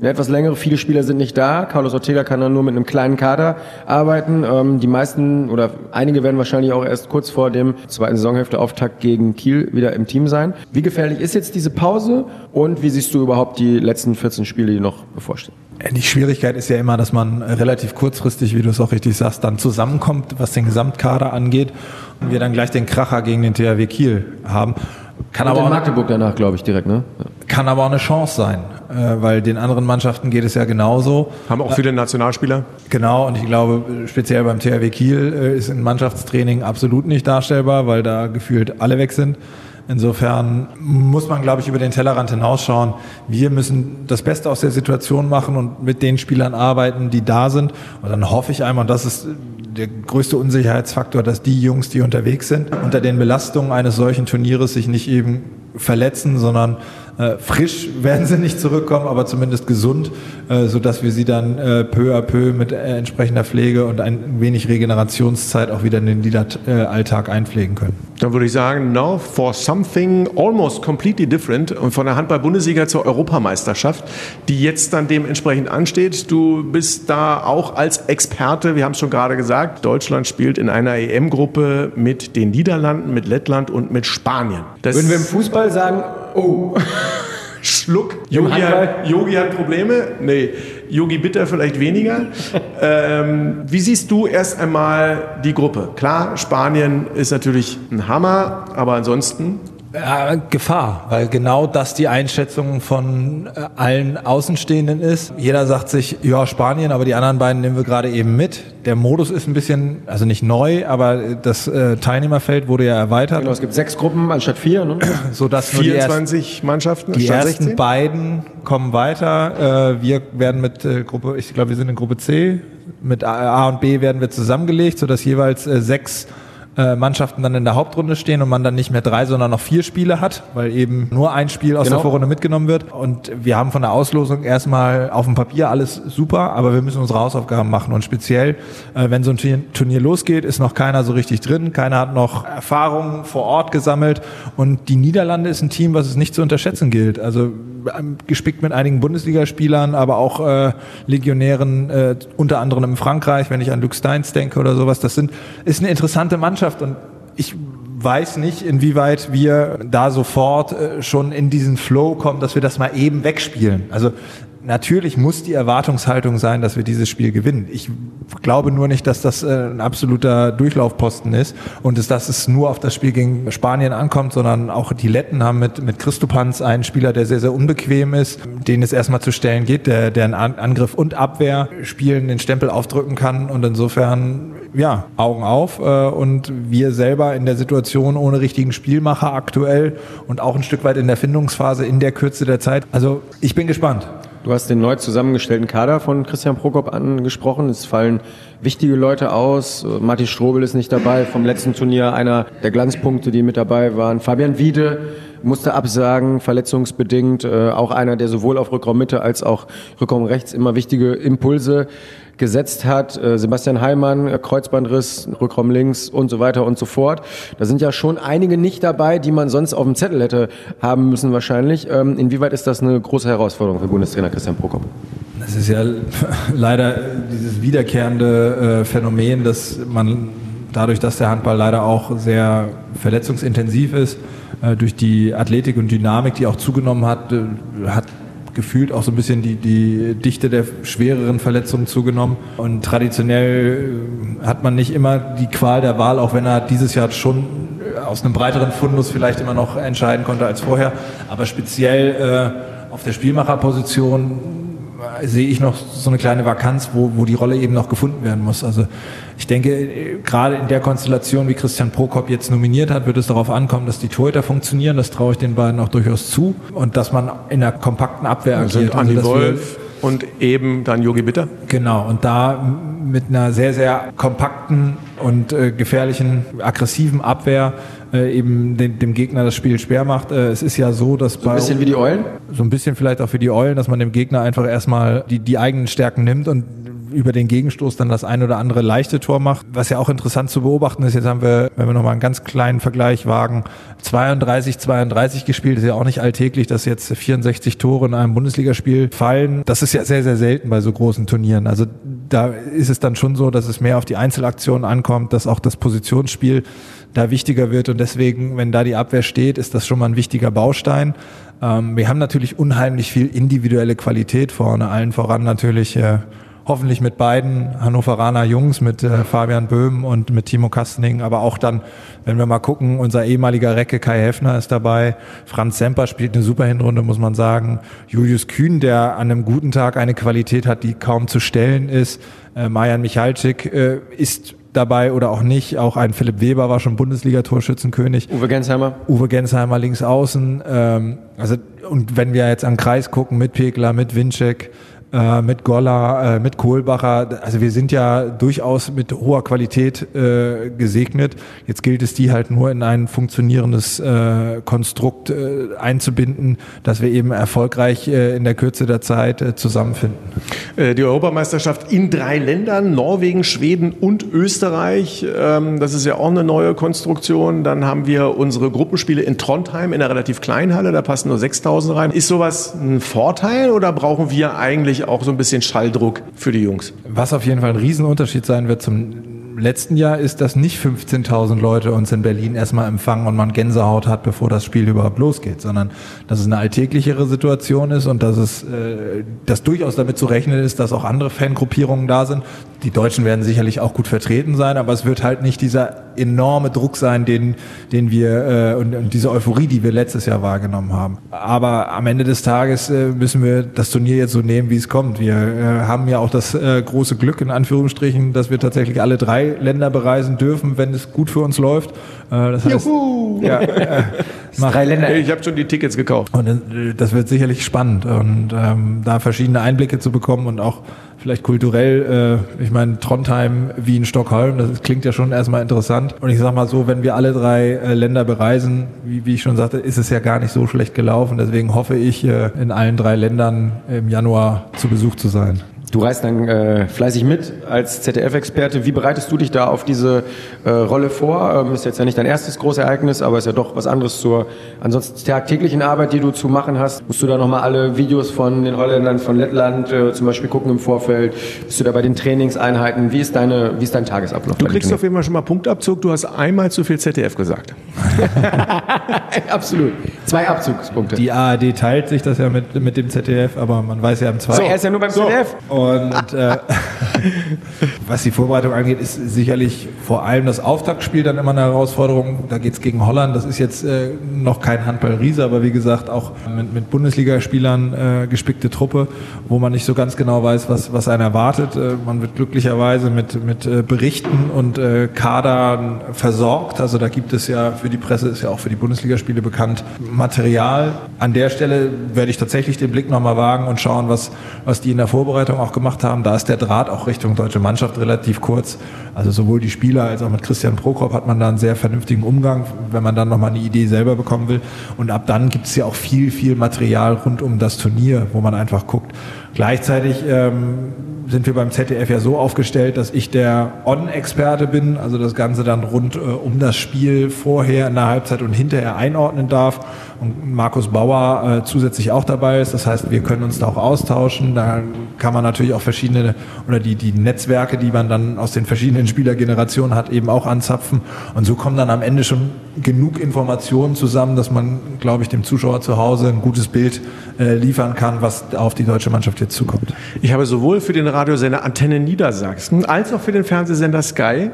Eine etwas längere, viele Spieler sind nicht da. Carlos Ortega kann dann nur mit einem kleinen Kader arbeiten. Ähm, die meisten oder einige werden wahrscheinlich auch erst kurz vor dem zweiten Saisonhälfte Auftakt gegen Kiel wieder im Team sein. Wie gefährlich ist jetzt diese Pause und wie siehst du überhaupt die letzten 14 Spiele, die noch bevorstehen? Die Schwierigkeit ist ja immer, dass man relativ kurzfristig, wie du es auch richtig sagst, dann zusammenkommt, was den Gesamtkader angeht und wir dann gleich den Kracher gegen den THW Kiel haben. Kann Und aber, in auch, Magdeburg danach, glaube ich, direkt, ne? Ja. kann aber auch eine Chance sein, äh, weil den anderen Mannschaften geht es ja genauso. Haben auch viele Nationalspieler. Genau, und ich glaube, speziell beim THW Kiel äh, ist ein Mannschaftstraining absolut nicht darstellbar, weil da gefühlt alle weg sind. Insofern muss man, glaube ich, über den Tellerrand hinausschauen. Wir müssen das Beste aus der Situation machen und mit den Spielern arbeiten, die da sind. Und dann hoffe ich einmal, und das ist der größte Unsicherheitsfaktor, dass die Jungs, die unterwegs sind, unter den Belastungen eines solchen Turnieres sich nicht eben verletzen, sondern äh, frisch werden sie nicht zurückkommen, aber zumindest gesund, äh, so dass wir sie dann äh, peu à peu mit äh, entsprechender Pflege und ein wenig Regenerationszeit auch wieder in den Liederalltag einpflegen können. Dann würde ich sagen, now for something almost completely different. Und von der Handball-Bundesliga zur Europameisterschaft, die jetzt dann dementsprechend ansteht. Du bist da auch als Experte, wir haben es schon gerade gesagt, Deutschland spielt in einer EM-Gruppe mit den Niederlanden, mit Lettland und mit Spanien. Das Würden wir im Fußball sagen, oh, Schluck. Yogi hat, Yogi hat Probleme. Nee, Yogi Bitter vielleicht weniger. *laughs* ähm, wie siehst du erst einmal die Gruppe? Klar, Spanien ist natürlich ein Hammer, aber ansonsten Ja, Gefahr, weil genau das die Einschätzung von äh, allen Außenstehenden ist. Jeder sagt sich, ja, Spanien, aber die anderen beiden nehmen wir gerade eben mit. Der Modus ist ein bisschen, also nicht neu, aber das äh, Teilnehmerfeld wurde ja erweitert, genau, es gibt sechs Gruppen anstatt vier, ne? *clears throat* sodass nur die ersten 24 Mannschaften Die ersten 16? beiden kommen weiter. Äh, wir werden mit äh, Gruppe, ich glaube, wir sind in Gruppe C. Mit A, A und B werden wir zusammengelegt, sodass jeweils äh, sechs äh, Mannschaften dann in der Hauptrunde stehen und man dann nicht mehr drei, sondern noch vier Spiele hat, weil eben nur ein Spiel aus Genau. der Vorrunde mitgenommen wird. Und wir haben von der Auslosung erstmal auf dem Papier alles super, aber wir müssen unsere Hausaufgaben machen. Und speziell, äh, wenn so ein Turnier, losgeht, ist noch keiner so richtig drin, keiner hat noch Erfahrungen vor Ort gesammelt. Und die Niederlande ist ein Team, was es nicht zu unterschätzen gilt. Also ähm, gespickt mit einigen Bundesligaspielern, aber auch äh, Legionären, äh, unter anderem in Frankreich, wenn ich an Luke Steins denke oder sowas. Das sind, ist eine interessante Mannschaft und ich weiß nicht, inwieweit wir da sofort äh, schon in diesen Flow kommen, dass wir das mal eben wegspielen. Also natürlich muss die Erwartungshaltung sein, dass wir dieses Spiel gewinnen. Ich glaube nur nicht, dass das äh, ein absoluter Durchlaufposten ist und dass, es nur auf das Spiel gegen Spanien ankommt, sondern auch die Letten haben mit, mit Christopans einen Spieler, der sehr, sehr unbequem ist, den es erstmal zu stellen geht, der, der einen An- Angriff und Abwehr spielen, den Stempel aufdrücken kann und insofern, ja, Augen auf äh, und wir selber in der Situation ohne richtigen Spielmacher aktuell und auch ein Stück weit in der Findungsphase in der Kürze der Zeit. Also ich bin gespannt. Du hast den neu zusammengestellten Kader von Christian Prokop angesprochen. Es fallen wichtige Leute aus. Martin Strobel ist nicht dabei. Vom letzten Turnier einer der Glanzpunkte, die mit dabei waren. Fabian Wiede musste absagen, verletzungsbedingt. Äh, Auch einer, der sowohl auf Rückraum Mitte als auch Rückraum rechts immer wichtige Impulse gesetzt hat. Äh, Sebastian Heimann, äh, Kreuzbandriss, Rückraum links und so weiter und so fort. Da sind ja schon einige nicht dabei, die man sonst auf dem Zettel hätte haben müssen wahrscheinlich. Ähm, Inwieweit ist das eine große Herausforderung für Bundestrainer Christian Prokop? Es ist ja *laughs* leider dieses wiederkehrende äh, Phänomen, dass man dadurch, dass der Handball leider auch sehr verletzungsintensiv ist, durch die Athletik und Dynamik, die auch zugenommen hat, hat gefühlt auch so ein bisschen die, die Dichte der schwereren Verletzungen zugenommen. Und traditionell äh, hat man nicht immer die Qual der Wahl, auch wenn er dieses Jahr schon äh, aus einem breiteren Fundus vielleicht immer noch entscheiden konnte als vorher. Aber speziell äh, auf der Spielmacherposition sehe ich noch so eine kleine Vakanz, wo, wo die Rolle eben noch gefunden werden muss. Also ich denke, gerade in der Konstellation, wie Christian Prokop jetzt nominiert hat, wird es darauf ankommen, dass die Torhüter funktionieren. Das traue ich den beiden auch durchaus zu. Und dass man in einer kompakten Abwehr agiert. Andi dass wir- Wolf und eben dann Yogi Bitter. Genau, und da mit einer sehr, sehr kompakten und äh, gefährlichen, aggressiven Abwehr äh, eben dem, dem Gegner das Spiel schwer macht. Äh, es ist ja so, dass bei Ein bisschen wie die Eulen? so ein bisschen vielleicht auch für die Eulen, dass man dem Gegner einfach erstmal die, die eigenen Stärken nimmt und über den Gegenstoß dann das ein oder andere leichte Tor macht. Was ja auch interessant zu beobachten ist, jetzt haben wir, wenn wir nochmal einen ganz kleinen Vergleich wagen, 32, 32 gespielt, ist ja auch nicht alltäglich, dass jetzt 64 Tore in einem Bundesligaspiel fallen. Das ist ja sehr, sehr selten bei so großen Turnieren. Also da ist es dann schon so, dass es mehr auf die Einzelaktionen ankommt, dass auch das Positionsspiel da wichtiger wird und deswegen, wenn da die Abwehr steht, ist das schon mal ein wichtiger Baustein. Ähm, wir haben natürlich unheimlich viel individuelle Qualität vorne, allen voran natürlich äh, hoffentlich mit beiden Hannoveraner Jungs, mit äh, Fabian Böhm und mit Timo Kastening, aber auch dann, wenn wir mal gucken, unser ehemaliger Recke Kai Heffner ist dabei, Franz Semper spielt eine super Hinrunde, muss man sagen, Julius Kühn, der an einem guten Tag eine Qualität hat, die kaum zu stellen ist, äh, Marjan Michalczyk äh, ist dabei oder auch nicht, auch ein Philipp Weber war schon Bundesliga-Torschützenkönig. Uwe Gensheimer? Uwe Gensheimer links außen. Ähm, also, und wenn wir jetzt an Kreis gucken, mit Pekler, mit Winczek, äh, mit Golla, äh, mit Kohlbacher, also wir sind ja durchaus mit hoher Qualität äh, gesegnet. Jetzt gilt es, die halt nur in ein funktionierendes äh, Konstrukt äh, einzubinden, dass wir eben erfolgreich äh, in der Kürze der Zeit zusammenfinden. Die Europameisterschaft in drei Ländern, Norwegen, Schweden und Österreich. Ähm, Das ist ja auch eine neue Konstruktion. Dann haben wir unsere Gruppenspiele in Trondheim in einer relativ kleinen Halle, da passen nur 6000 rein. Ist sowas ein Vorteil oder brauchen wir eigentlich auch so ein bisschen Schalldruck für die Jungs? Was auf jeden Fall ein Riesenunterschied sein wird zum letzten Jahr ist, dass nicht 15.000 Leute uns in Berlin erstmal empfangen und man Gänsehaut hat, bevor das Spiel überhaupt losgeht, sondern dass es eine alltäglichere Situation ist und dass es äh, dass durchaus damit zu rechnen ist, dass auch andere Fangruppierungen da sind. Die Deutschen werden sicherlich auch gut vertreten sein, aber es wird halt nicht dieser enorme Druck sein, den, den wir äh, und, und diese Euphorie, die wir letztes Jahr wahrgenommen haben. Aber am Ende des Tages äh, müssen wir das Turnier jetzt so nehmen, wie es kommt. Wir äh, haben ja auch das äh, große Glück in Anführungsstrichen, dass wir tatsächlich alle drei Länder bereisen dürfen, wenn es gut für uns läuft. Äh, das heißt, Juhu! ja, äh, Drei Länder. Ich habe schon die Tickets gekauft. und äh, das wird sicherlich spannend und ähm, da verschiedene Einblicke zu bekommen und auch vielleicht kulturell, äh, ich meine Trondheim, Wien, Stockholm, das klingt ja schon erstmal interessant. Und ich sag mal so, wenn wir alle drei äh, Länder bereisen, wie, wie ich schon sagte, ist es ja gar nicht so schlecht gelaufen. Deswegen hoffe ich, äh, in allen drei Ländern im Januar zu Besuch zu sein. Du reist dann äh, fleißig mit als ZDF-Experte. Wie bereitest du dich da auf diese äh, Rolle vor? Ähm, ist jetzt ja nicht dein erstes großes Ereignis, aber ist ja doch was anderes zur ansonsten tagtäglichen Arbeit, die du zu machen hast. Musst du da nochmal alle Videos von den Holländern, von Lettland äh, zum Beispiel gucken im Vorfeld? Bist du da bei den Trainingseinheiten? Wie ist, deine, wie ist dein Tagesablauf? Du kriegst auf jeden Fall schon mal Punktabzug. Du hast einmal zu viel ZDF gesagt. *laughs* Absolut. Zwei Abzugspunkte. Die ARD teilt sich das ja mit, mit dem ZDF, aber man weiß ja im so, Zweifel. er ist ja nur beim ZDF. Und äh, *laughs* was die Vorbereitung angeht, ist sicherlich vor allem das Auftaktspiel dann immer eine Herausforderung. Da geht's gegen Holland. Das ist jetzt äh, noch kein Handball-Riese, aber wie gesagt auch mit, mit Bundesligaspielern äh, gespickte Truppe, wo man nicht so ganz genau weiß, was, was einen erwartet. Äh, man wird glücklicherweise mit, mit äh, Berichten und äh, Kadern versorgt. Also da gibt es ja für die Presse, ist ja auch für die Bundesligaspiele bekannt, Material. An der Stelle werde ich tatsächlich den Blick nochmal wagen und schauen, was, was die in der Vorbereitung auch gemacht haben. Da ist der Draht auch Richtung deutsche Mannschaft relativ kurz. Also sowohl die Spieler als auch mit Christian Prokop hat man da einen sehr vernünftigen Umgang, wenn man dann nochmal eine Idee selber bekommen will. Und ab dann gibt es ja auch viel, viel Material rund um das Turnier, wo man einfach guckt. Gleichzeitig ähm, sind wir beim ZDF ja so aufgestellt, dass ich der On-Experte bin, also das Ganze dann rund äh, um das Spiel vorher, in der Halbzeit und hinterher einordnen darf. Und Markus Bauer äh, zusätzlich auch dabei ist. Das heißt, wir können uns da auch austauschen. Da kann man natürlich auch verschiedene oder die, die Netzwerke, die man dann aus den verschiedenen Spielergenerationen hat, eben auch anzapfen. Und so kommen dann am Ende schon genug Informationen zusammen, dass man, glaube ich, dem Zuschauer zu Hause ein gutes Bild äh, liefern kann, was auf die deutsche Mannschaft jetzt zukommt. Ich habe sowohl für den Radiosender Antenne Niedersachsen als auch für den Fernsehsender Sky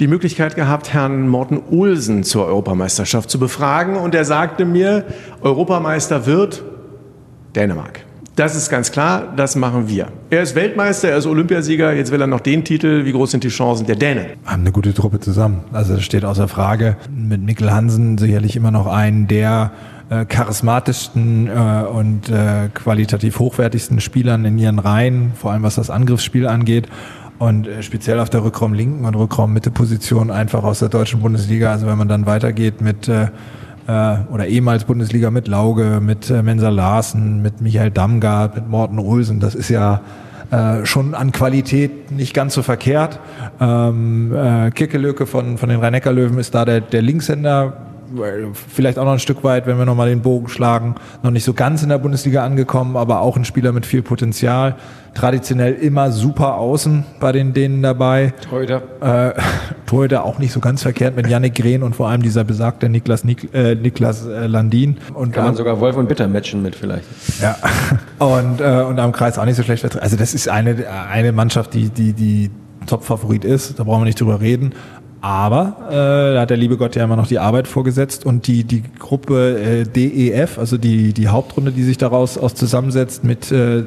die Möglichkeit gehabt, Herrn Morten Olsen zur Europameisterschaft zu befragen. Und er sagte mir, Europameister wird Dänemark. Das ist ganz klar, das machen wir. Er ist Weltmeister, er ist Olympiasieger, jetzt will er noch den Titel. Wie groß sind die Chancen der Dänen? haben eine gute Truppe zusammen. Also das steht außer Frage. Mit Mikkel Hansen sicherlich immer noch einen der äh, charismatischsten äh, und äh, qualitativ hochwertigsten Spielern in ihren Reihen, vor allem was das Angriffsspiel angeht. Und äh, speziell auf der Rückraum-Linken und Rückraum-Mitte-Position einfach aus der deutschen Bundesliga. Also wenn man dann weitergeht mit äh, oder ehemals Bundesliga mit Lauge, mit äh, Mensa Larsen, mit Michael Damgard, mit Morten Olsen, das ist ja äh, schon an Qualität nicht ganz so verkehrt. Ähm, äh, Kirkelöke von, von den Rhein-Neckar-Löwen ist da der, der Linkshänder, vielleicht auch noch ein Stück weit, wenn wir nochmal den Bogen schlagen, noch nicht so ganz in der Bundesliga angekommen, aber auch ein Spieler mit viel Potenzial. Traditionell immer super außen bei den Dänen dabei. Heute. Äh, *laughs* Torhüter auch nicht so ganz verkehrt mit Yannick Grehn und vor allem dieser besagte Niklas, Nik, äh, Niklas äh, Landin. Und Kann man sogar Wolf und Bitter matchen mit vielleicht. ja. *laughs* Und, äh, und am Kreis auch nicht so schlecht. Also das ist eine, eine Mannschaft, die, die, die Top-Favorit ist. Da brauchen wir nicht drüber reden. Aber äh, da hat der liebe Gott ja immer noch die Arbeit vorgesetzt und die, die Gruppe äh, DEF, also die, die Hauptrunde, die sich daraus aus zusammensetzt mit äh,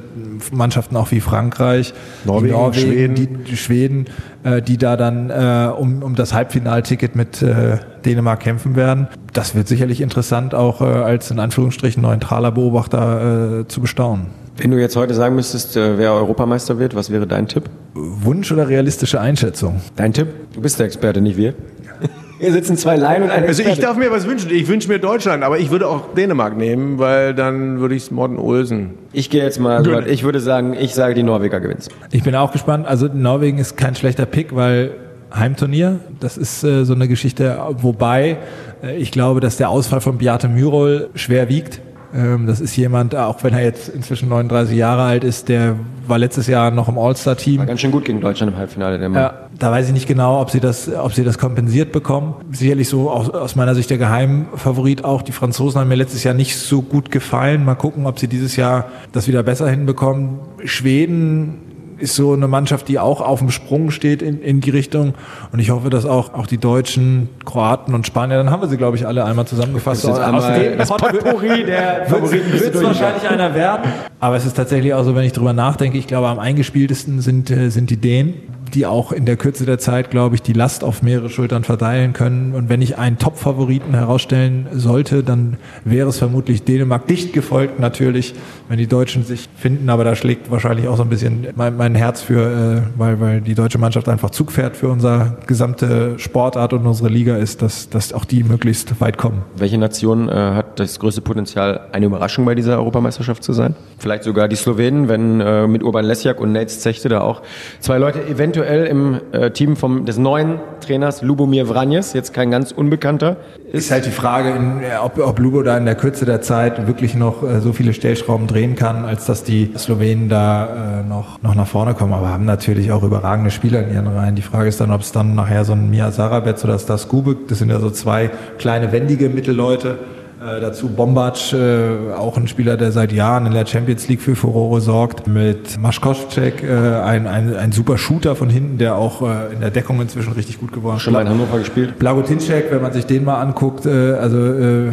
Mannschaften auch wie Frankreich, Norwegen, die Schweden. die, die Schweden, äh, die da dann äh, um, um das Halbfinalticket mit äh, Dänemark kämpfen werden. Das wird sicherlich interessant, auch äh, als in Anführungsstrichen neutraler Beobachter äh, zu bestaunen. Wenn du jetzt heute sagen müsstest, äh, wer Europameister wird, was wäre dein Tipp? Wunsch oder realistische Einschätzung? Dein Tipp? Du bist der Experte, nicht wir. *laughs* Hier sitzen zwei Laien und ein Also ich darf mir was wünschen. Ich wünsche mir Deutschland, aber ich würde auch Dänemark nehmen, weil dann würde ich Morten Olsen. Ich gehe jetzt mal, so ich würde sagen, ich sage, die Norweger gewinnen. Ich bin auch gespannt. Also Norwegen ist kein schlechter Pick, weil Heimturnier, das ist äh, so eine Geschichte, wobei äh, ich glaube, dass der Ausfall von Beate Myrol schwer wiegt. Ähm, das ist jemand, auch wenn er jetzt inzwischen 39 Jahre alt ist, der war letztes Jahr noch im All-Star-Team. War ganz schön gut gegen Deutschland im Halbfinale, der Mann. Ja, da weiß ich nicht genau, ob sie das, ob sie das kompensiert bekommen. Sicherlich so aus, aus meiner Sicht der Geheimfavorit auch. Die Franzosen haben mir letztes Jahr nicht so gut gefallen. Mal gucken, ob sie dieses Jahr das wieder besser hinbekommen. Schweden ist so eine Mannschaft, die auch auf dem Sprung steht in, in die Richtung. Und ich hoffe, dass auch, auch die Deutschen, Kroaten und Spanier, dann haben wir sie, glaube ich, alle einmal zusammengefasst. Das ist einmal dem das Pot Potpourri der wird Favoriten du es wahrscheinlich einer werden. Aber es ist tatsächlich auch so, wenn ich drüber nachdenke, ich glaube, am eingespieltesten sind, äh, sind die Dänen. Die auch in der Kürze der Zeit, glaube ich, die Last auf mehrere Schultern verteilen können. Und wenn ich einen Top-Favoriten herausstellen sollte, dann wäre es vermutlich Dänemark. Dicht gefolgt natürlich, wenn die Deutschen sich finden, aber da schlägt wahrscheinlich auch so ein bisschen mein, mein Herz für, äh, weil, weil die deutsche Mannschaft einfach Zug fährt für unsere gesamte Sportart und unsere Liga ist, dass, dass auch die möglichst weit kommen. Welche Nation äh, hat das größte Potenzial, eine Überraschung bei dieser Europameisterschaft zu sein? Vielleicht sogar die Slowenen, wenn äh, mit Urban Lesjak und Nate Zechte da auch zwei Leute eventuell im äh, Team vom, des neuen Trainers Lubomir Vranjes, jetzt kein ganz Unbekannter. Ist halt die Frage, in, ob, ob Lubo da in der Kürze der Zeit wirklich noch äh, so viele Stellschrauben drehen kann, als dass die Slowenen da äh, noch, noch nach vorne kommen. Aber haben natürlich auch überragende Spieler in ihren Reihen. Die Frage ist dann, ob es dann nachher so ein Mia Sarabetz oder Stas Kubik, das sind ja so zwei kleine wendige Mittelleute, äh, dazu Bombac, äh, auch ein Spieler, der seit Jahren in der Champions League für Furore sorgt. Mit Maschkowczyk, äh, ein, ein, ein super Shooter von hinten, der auch äh, in der Deckung inzwischen richtig gut geworden ist. Schon mal in Hannover gespielt. Blagotinczek, wenn man sich den mal anguckt, äh, also äh,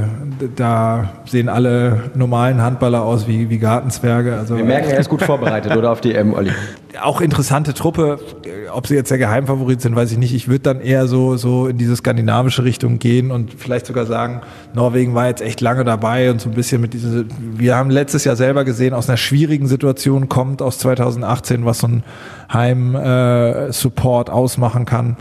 da sehen alle normalen Handballer aus wie, wie Gartenzwerge. Also, Wir merken, er ist gut vorbereitet, oder auf die EM, Olli? *laughs* auch interessante Truppe. Ob sie jetzt der Geheimfavorit sind, weiß ich nicht. Ich würde dann eher so, so in diese skandinavische Richtung gehen und vielleicht sogar sagen, Norwegen war jetzt echt lange dabei und so ein bisschen mit dieser, wir haben letztes Jahr selber gesehen, aus einer schwierigen Situation kommt aus 2018, was so ein Heim-Support äh, ausmachen kann.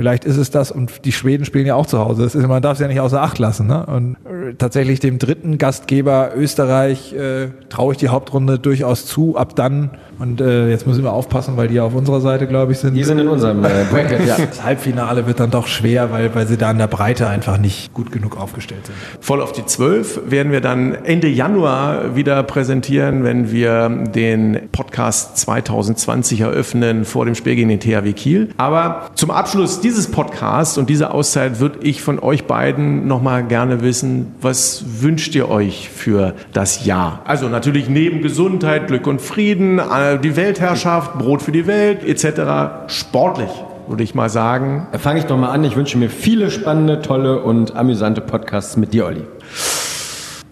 Vielleicht ist es das und die Schweden spielen ja auch zu Hause. Das ist, man darf es ja nicht außer Acht lassen. Ne? Und tatsächlich dem dritten Gastgeber Österreich äh, traue ich die Hauptrunde durchaus zu. Ab dann und äh, jetzt müssen wir aufpassen, weil die ja auf unserer Seite, glaube ich, sind. Die sind in unserem äh, *laughs* Bracket, ja. Das Halbfinale wird dann doch schwer, weil, weil sie da in der Breite einfach nicht gut genug aufgestellt sind. Voll auf die 12 werden wir dann Ende Januar wieder präsentieren, wenn wir den Podcast 2020 eröffnen vor dem Spiel gegen den THW Kiel. Aber zum Abschluss dieses Podcasts und dieser Auszeit würde ich von euch beiden nochmal gerne wissen, was wünscht ihr euch für das Jahr? Also natürlich neben Gesundheit, Glück und Frieden, die Weltherrschaft, Brot für die Welt etc. Sportlich würde ich mal sagen. Da fange ich doch mal an. Ich wünsche mir viele spannende, tolle und amüsante Podcasts mit dir, Olli.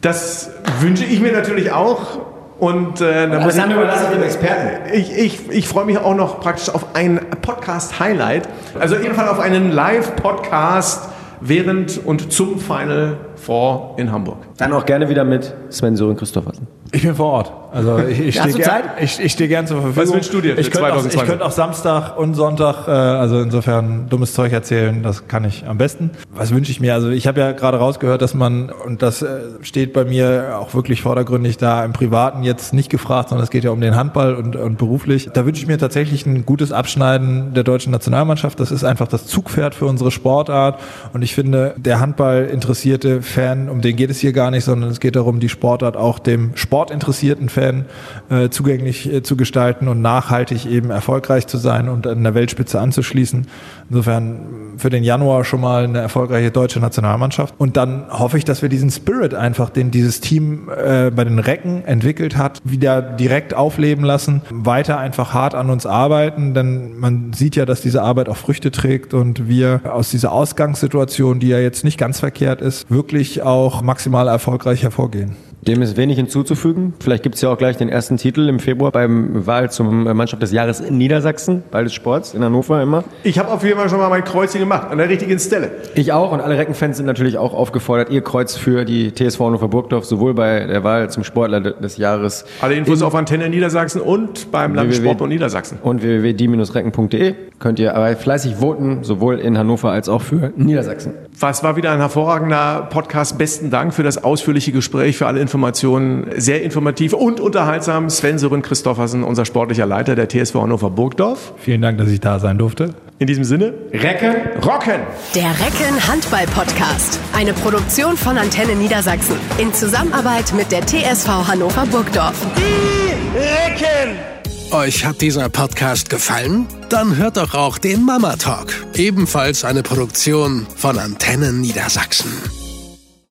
Das wünsche ich mir natürlich auch. Und äh, da muss ich, überlasse dem Experten. Ich, ich, ich freue mich auch noch praktisch auf ein Podcast-Highlight. Also jedenfalls auf einen Live-Podcast während und zum Final Four in Hamburg. Dann auch gerne wieder mit Sven Sören Christoffersen. Ich bin vor Ort. Also ich, ich stehe gern, ich, ich steh gern zur Verfügung. Was wünschst du dir für ich könnte, auch, 2020? ich könnte auch Samstag und Sonntag, äh, also insofern dummes Zeug erzählen, das kann ich am besten. Was wünsche ich mir? Also ich habe ja gerade rausgehört, dass man, und das äh, steht bei mir auch wirklich vordergründig da im Privaten jetzt nicht gefragt, sondern es geht ja um den Handball und, und beruflich. Da wünsche ich mir tatsächlich ein gutes Abschneiden der deutschen Nationalmannschaft. Das ist einfach das Zugpferd für unsere Sportart. Und ich finde, der Handball interessierte Fan, um den geht es hier gar nicht, sondern es geht darum, die Sportart auch dem sportinteressierten Fan äh, zugänglich äh, zu gestalten und nachhaltig eben erfolgreich zu sein und an der Weltspitze anzuschließen. Insofern für den Januar schon mal eine erfolgreiche deutsche Nationalmannschaft. Und dann hoffe ich, dass wir diesen Spirit einfach, den dieses Team äh, bei den Recken entwickelt hat, wieder direkt aufleben lassen, weiter einfach hart an uns arbeiten, denn man sieht ja, dass diese Arbeit auch Früchte trägt und wir aus dieser Ausgangssituation, die ja jetzt nicht ganz verkehrt ist, wirklich auch maximal erfolgreich hervorgehen. Dem ist wenig hinzuzufügen. Vielleicht gibt es ja auch gleich den ersten Titel im Februar beim Wahl zum Mannschaft des Jahres in Niedersachsen, Ball des Sports in Hannover immer. Ich habe auf jeden Fall schon mal mein Kreuzchen gemacht, an der richtigen Stelle. Ich auch und alle Reckenfans sind natürlich auch aufgefordert, ihr Kreuz für die TSV Hannover Burgdorf sowohl bei der Wahl zum Sportler des Jahres Alle Infos auf Antenne Niedersachsen und beim Landessportbund Niedersachsen. und www.die-recken.de könnt ihr aber fleißig voten, sowohl in Hannover als auch für Niedersachsen. Was war wieder ein hervorragender Podcast. Besten Dank für das ausführliche Gespräch, für alle Informationen. Sehr informativ und unterhaltsam. Sven Sören Christoffersen, unser sportlicher Leiter der TSV Hannover Burgdorf. Vielen Dank, dass ich da sein durfte. In diesem Sinne, Recken rocken! Der Recken Handball Podcast. Eine Produktion von Antenne Niedersachsen. In Zusammenarbeit mit der TSV Hannover Burgdorf. Euch hat dieser Podcast gefallen? Dann hört doch auch den Mama Talk, ebenfalls eine Produktion von Antennen Niedersachsen.